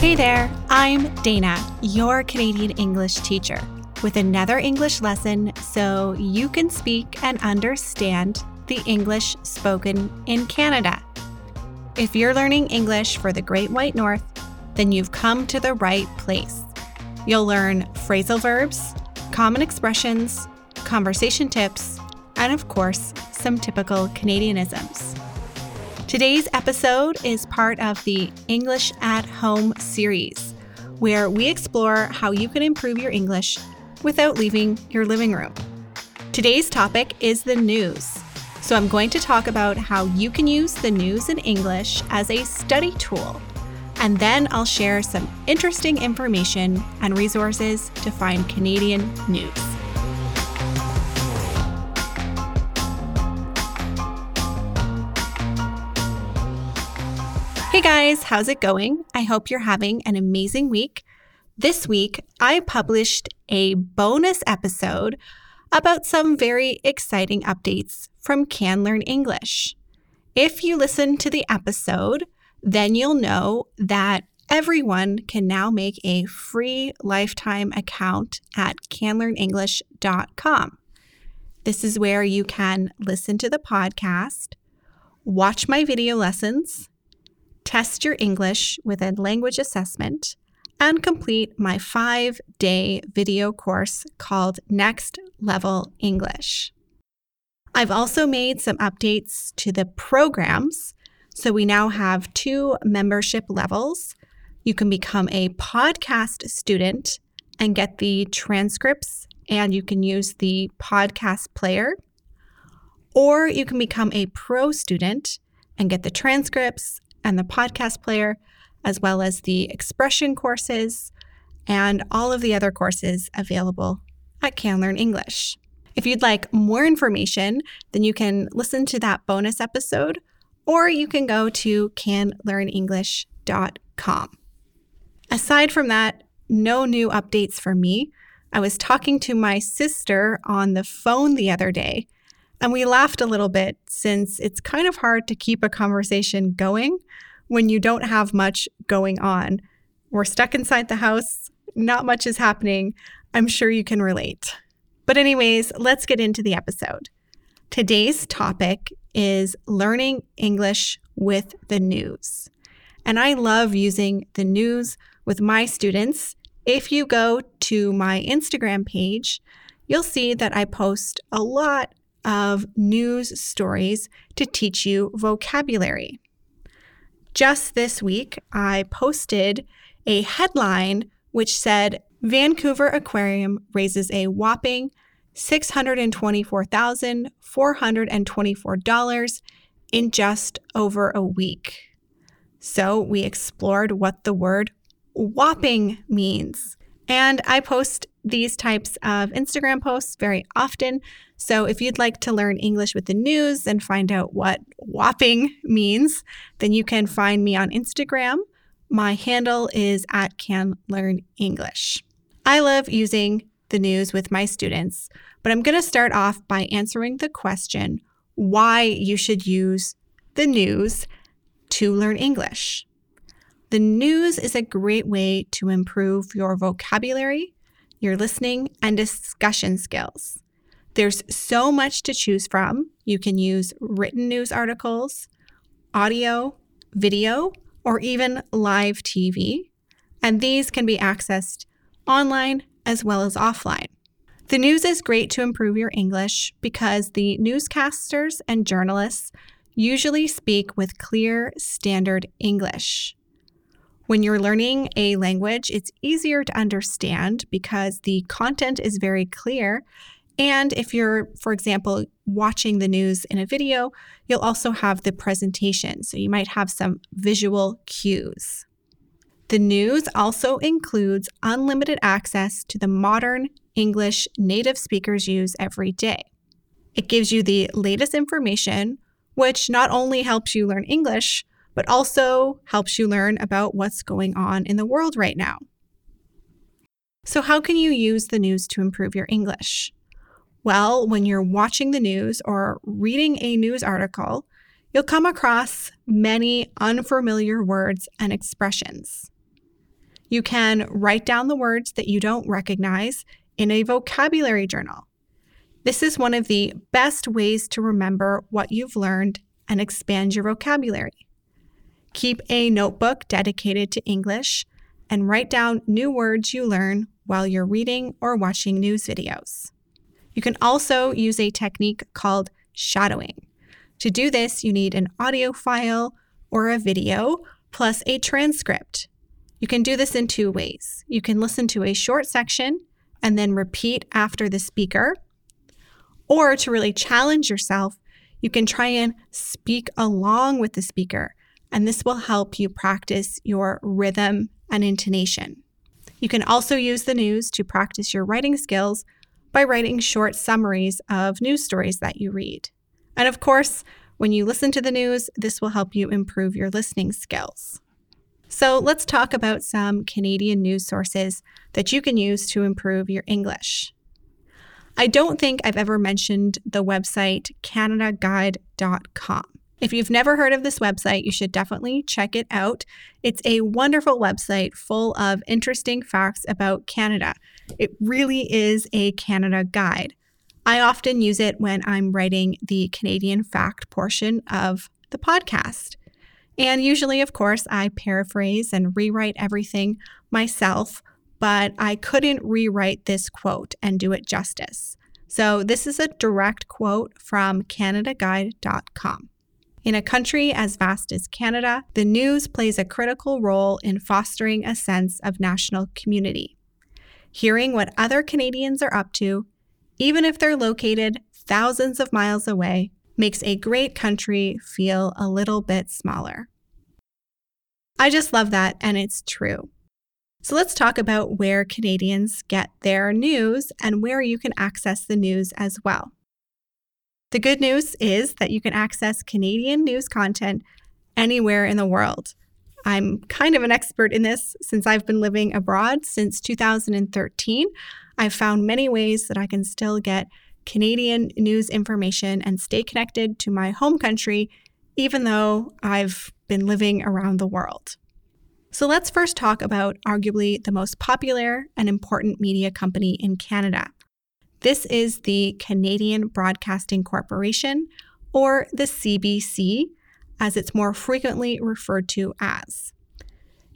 Hey there, I'm Dana, your Canadian English teacher, with another English lesson so you can speak and understand the English spoken in Canada. If you're learning English for the Great White North, then you've come to the right place. You'll learn phrasal verbs, common expressions, conversation tips, and of course, some typical Canadianisms. Today's episode is part of the English at Home series, where we explore how you can improve your English without leaving your living room. Today's topic is the news. So, I'm going to talk about how you can use the news in English as a study tool. And then I'll share some interesting information and resources to find Canadian news. Hey guys, how's it going? I hope you're having an amazing week. This week, I published a bonus episode about some very exciting updates from Can Learn English. If you listen to the episode, then you'll know that everyone can now make a free lifetime account at canlearnenglish.com. This is where you can listen to the podcast, watch my video lessons, test your English with a language assessment, and complete my five day video course called Next Level English. I've also made some updates to the programs. So we now have two membership levels. You can become a podcast student and get the transcripts, and you can use the podcast player. Or you can become a pro student and get the transcripts and the podcast player, as well as the expression courses and all of the other courses available at Can Learn English. If you'd like more information, then you can listen to that bonus episode or you can go to canlearnenglish.com. Aside from that, no new updates for me. I was talking to my sister on the phone the other day, and we laughed a little bit since it's kind of hard to keep a conversation going when you don't have much going on. We're stuck inside the house, not much is happening. I'm sure you can relate. But, anyways, let's get into the episode. Today's topic is learning English with the news. And I love using the news with my students. If you go to my Instagram page, you'll see that I post a lot of news stories to teach you vocabulary. Just this week, I posted a headline which said Vancouver Aquarium raises a whopping $624,424 in just over a week. So we explored what the word whopping means. And I post these types of Instagram posts very often. So if you'd like to learn English with the news and find out what whopping means, then you can find me on Instagram. My handle is at Can Learn English. I love using the news with my students, but I'm going to start off by answering the question why you should use the news to learn English. The news is a great way to improve your vocabulary, your listening, and discussion skills. There's so much to choose from. You can use written news articles, audio, video, or even live TV, and these can be accessed online as well as offline. The news is great to improve your English because the newscasters and journalists usually speak with clear standard English. When you're learning a language, it's easier to understand because the content is very clear. And if you're, for example, watching the news in a video, you'll also have the presentation. So you might have some visual cues. The news also includes unlimited access to the modern English native speakers use every day. It gives you the latest information, which not only helps you learn English, but also helps you learn about what's going on in the world right now. So, how can you use the news to improve your English? Well, when you're watching the news or reading a news article, you'll come across many unfamiliar words and expressions. You can write down the words that you don't recognize in a vocabulary journal. This is one of the best ways to remember what you've learned and expand your vocabulary. Keep a notebook dedicated to English and write down new words you learn while you're reading or watching news videos. You can also use a technique called shadowing. To do this, you need an audio file or a video plus a transcript. You can do this in two ways. You can listen to a short section and then repeat after the speaker. Or to really challenge yourself, you can try and speak along with the speaker, and this will help you practice your rhythm and intonation. You can also use the news to practice your writing skills by writing short summaries of news stories that you read. And of course, when you listen to the news, this will help you improve your listening skills. So let's talk about some Canadian news sources that you can use to improve your English. I don't think I've ever mentioned the website CanadaGuide.com. If you've never heard of this website, you should definitely check it out. It's a wonderful website full of interesting facts about Canada. It really is a Canada guide. I often use it when I'm writing the Canadian fact portion of the podcast. And usually, of course, I paraphrase and rewrite everything myself, but I couldn't rewrite this quote and do it justice. So, this is a direct quote from CanadaGuide.com. In a country as vast as Canada, the news plays a critical role in fostering a sense of national community. Hearing what other Canadians are up to, even if they're located thousands of miles away, makes a great country feel a little bit smaller. I just love that, and it's true. So let's talk about where Canadians get their news and where you can access the news as well. The good news is that you can access Canadian news content anywhere in the world. I'm kind of an expert in this since I've been living abroad since 2013. I've found many ways that I can still get Canadian news information and stay connected to my home country, even though I've been living around the world. So let's first talk about arguably the most popular and important media company in Canada. This is the Canadian Broadcasting Corporation, or the CBC, as it's more frequently referred to as.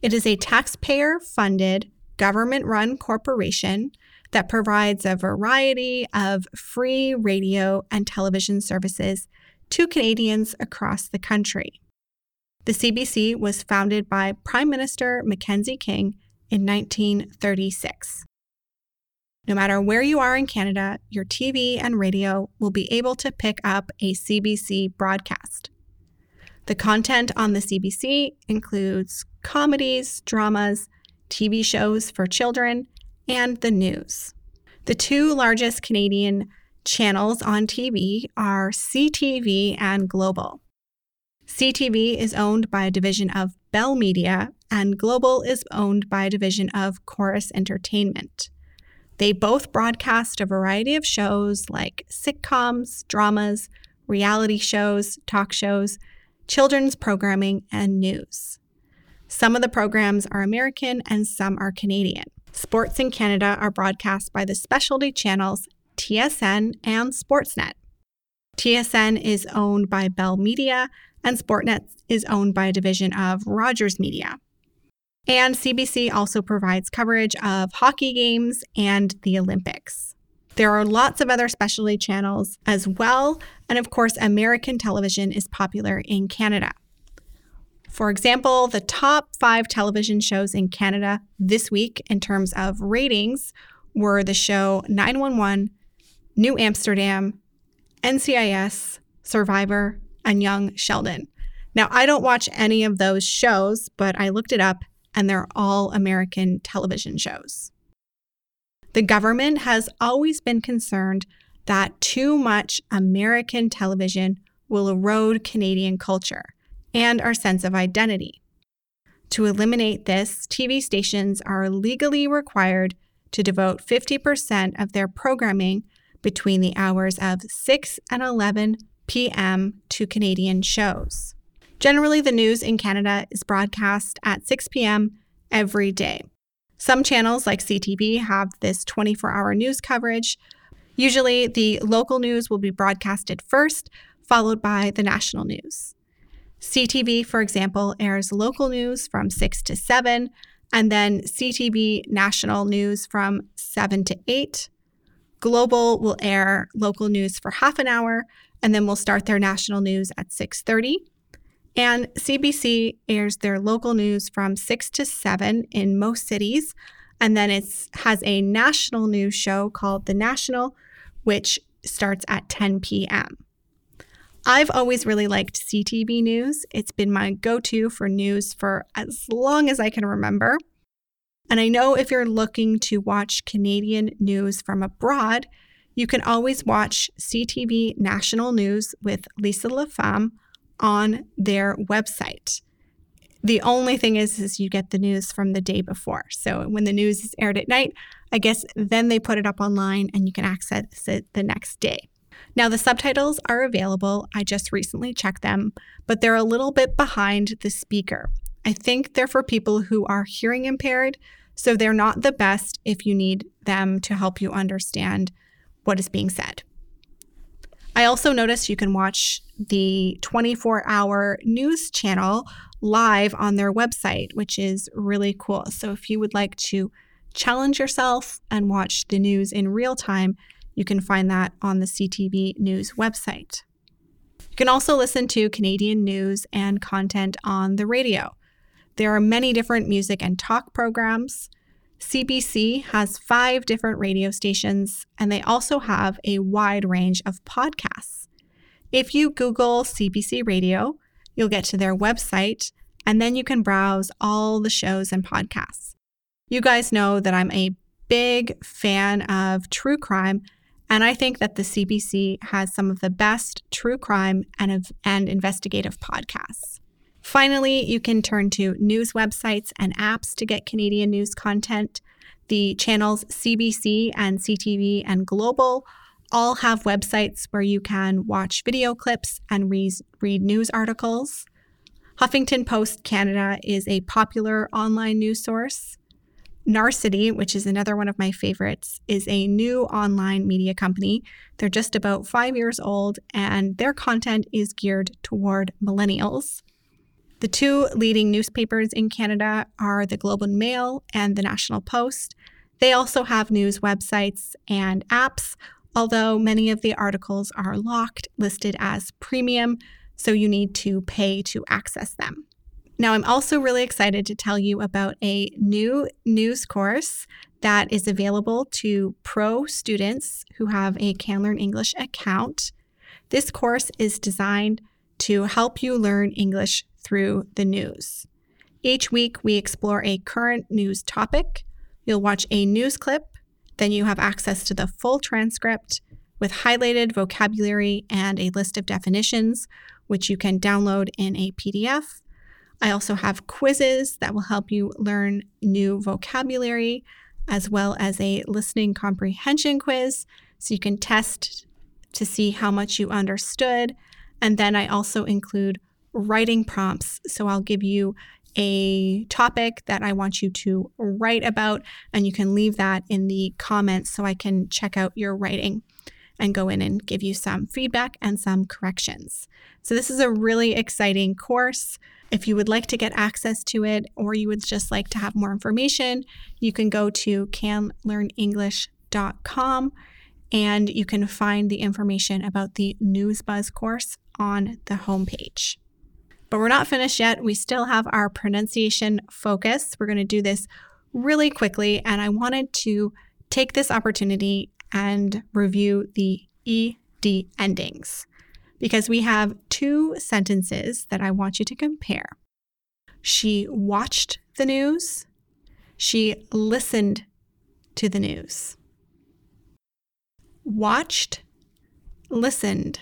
It is a taxpayer funded, government run corporation that provides a variety of free radio and television services to Canadians across the country. The CBC was founded by Prime Minister Mackenzie King in 1936. No matter where you are in Canada, your TV and radio will be able to pick up a CBC broadcast. The content on the CBC includes comedies, dramas, TV shows for children, and the news. The two largest Canadian channels on TV are CTV and Global. CTV is owned by a division of Bell Media, and Global is owned by a division of Corus Entertainment. They both broadcast a variety of shows like sitcoms, dramas, reality shows, talk shows, children's programming, and news. Some of the programs are American and some are Canadian. Sports in Canada are broadcast by the specialty channels TSN and Sportsnet. TSN is owned by Bell Media, and Sportsnet is owned by a division of Rogers Media. And CBC also provides coverage of hockey games and the Olympics. There are lots of other specialty channels as well, and of course, American television is popular in Canada. For example, the top five television shows in Canada this week in terms of ratings were the show 911, New Amsterdam, NCIS, Survivor, and Young Sheldon. Now, I don't watch any of those shows, but I looked it up and they're all American television shows. The government has always been concerned that too much American television will erode Canadian culture and our sense of identity. To eliminate this, TV stations are legally required to devote 50% of their programming between the hours of 6 and 11 p.m. to Canadian shows. Generally, the news in Canada is broadcast at 6 p.m. every day. Some channels like CTV have this 24 hour news coverage. Usually, the local news will be broadcasted first, followed by the national news. CTV, for example, airs local news from 6 to 7, and then CTV national news from 7 to 8. Global will air local news for half an hour, and then we'll start their national news at 6:30. And CBC airs their local news from 6 to 7 in most cities. And then it has a national news show called The National, which starts at 10 p.m. I've always really liked CTV News. It's been my go to for news for as long as I can remember. And I know if you're looking to watch Canadian news from abroad, you can always watch CTV National News with Lisa LaFlamme on their website. The only thing is, is you get the news from the day before. So when the news is aired at night, I guess then they put it up online and you can access it the next day. Now, the subtitles are available. I just recently checked them, but they're a little bit behind the speaker. I think they're for people who are hearing impaired, so they're not the best if you need them to help you understand what is being said. I also noticed you can watch the 24 hour news channel live on their website, which is really cool. So if you would like to challenge yourself and watch the news in real time, you can find that on the CTV News website. You can also listen to Canadian news and content on the radio. There are many different music and talk programs. CBC has five different radio stations, and they also have a wide range of podcasts. If you Google CBC Radio, you'll get to their website, and then you can browse all the shows and podcasts. You guys know that I'm a big fan of true crime, and I think that the CBC has some of the best true crime and, and investigative podcasts. Finally, you can turn to news websites and apps to get Canadian news content. The channels CBC and CTV and Global all have websites where you can watch video clips and re- read news articles. Huffington Post Canada is a popular online news source. Narcity, which is another one of my favorites, is a new online media company. They're just about five years old, and their content is geared toward millennials. The two leading newspapers in Canada are the Globe and Mail and the National Post. They also have news websites and apps, although many of the articles are locked, listed as premium, so you need to pay to access them. Now, I'm also really excited to tell you about a new news course that is available to pro students who have a CanLearn English account. This course is designed to help you learn English through the news. Each week, we explore a current news topic. You'll watch a news clip, then you have access to the full transcript with highlighted vocabulary and a list of definitions, which you can download in a PDF. I also have quizzes that will help you learn new vocabulary, as well as a listening comprehension quiz so you can test to see how much you understood. And then I also include writing prompts. So I'll give you a topic that I want you to write about, and you can leave that in the comments so I can check out your writing and go in and give you some feedback and some corrections. So, this is a really exciting course. If you would like to get access to it or you would just like to have more information, you can go to canlearnenglish.com and you can find the information about the NewsBuzz course on the homepage. But we're not finished yet. We still have our pronunciation focus. We're going to do this really quickly. And I wanted to take this opportunity and review the ED endings because we have two sentences that I want you to compare. She watched the news, she listened to the news. Watched, listened.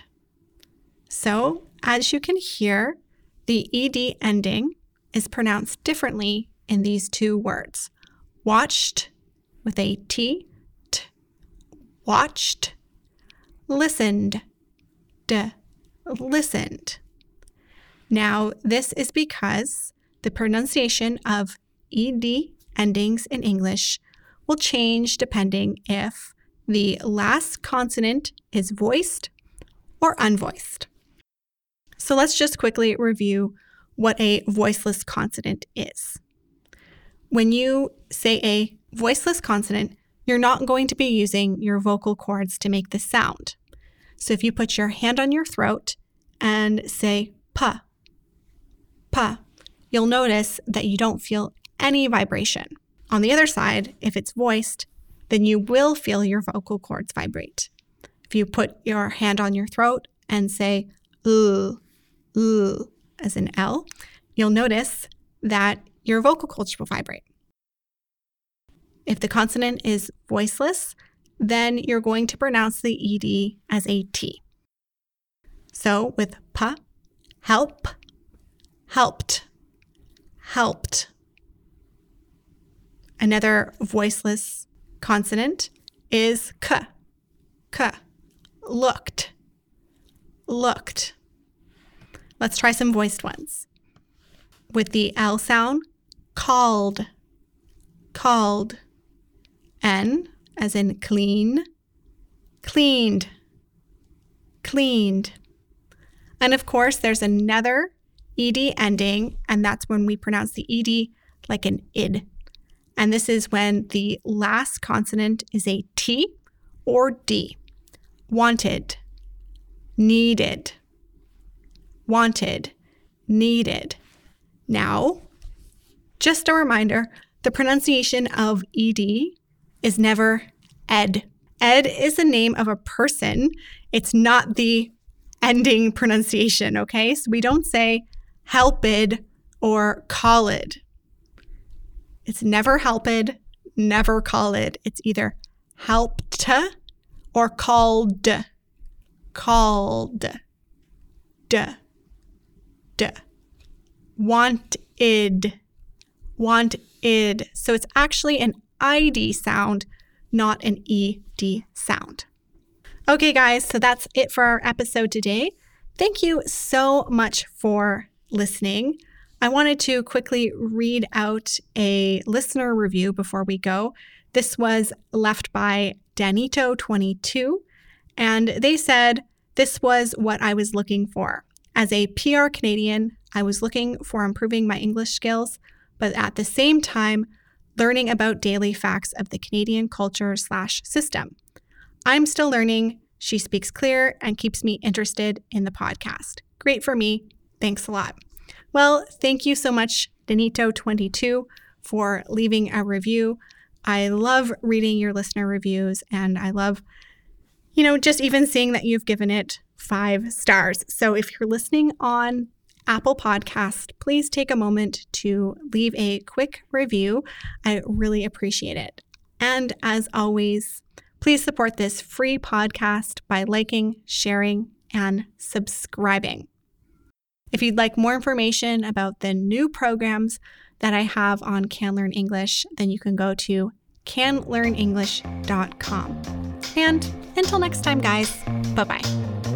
So, as you can hear, the ed ending is pronounced differently in these two words watched with a T, t watched, listened, d, listened. Now, this is because the pronunciation of ed endings in English will change depending if the last consonant is voiced or unvoiced. So let's just quickly review what a voiceless consonant is. When you say a voiceless consonant, you're not going to be using your vocal cords to make the sound. So if you put your hand on your throat and say pa, pa, you'll notice that you don't feel any vibration. On the other side, if it's voiced, then you will feel your vocal cords vibrate. If you put your hand on your throat and say ooh, as an L, you'll notice that your vocal cords will vibrate. If the consonant is voiceless, then you're going to pronounce the ED as a T. So with pa, help, helped, helped. Another voiceless consonant is k, k, looked, looked. Let's try some voiced ones. With the L sound, called, called. N as in clean, cleaned, cleaned. And of course, there's another ed ending, and that's when we pronounce the ed like an id. And this is when the last consonant is a T or D. Wanted, needed, wanted, needed. Now, just a reminder the pronunciation of ED is never Ed. Ed is the name of a person, it's not the ending pronunciation, okay? So we don't say helped or called. It's never helped, never called. It's either helped or called. Called. D. D. Wanted. Wanted. So it's actually an ID sound, not an ED sound. Okay, guys, so that's it for our episode today. Thank you so much for listening. I wanted to quickly read out a listener review before we go. This was left by Danito22, and they said, This was what I was looking for. As a PR Canadian, I was looking for improving my English skills, but at the same time, learning about daily facts of the Canadian culture slash system. I'm still learning. She speaks clear and keeps me interested in the podcast. Great for me. Thanks a lot. Well, thank you so much, Danito22, for leaving a review. I love reading your listener reviews and I love, you know, just even seeing that you've given it five stars. So if you're listening on Apple Podcast, please take a moment to leave a quick review. I really appreciate it. And as always, please support this free podcast by liking, sharing, and subscribing. If you'd like more information about the new programs that I have on Can Learn English, then you can go to canlearnenglish.com. And until next time, guys, bye bye.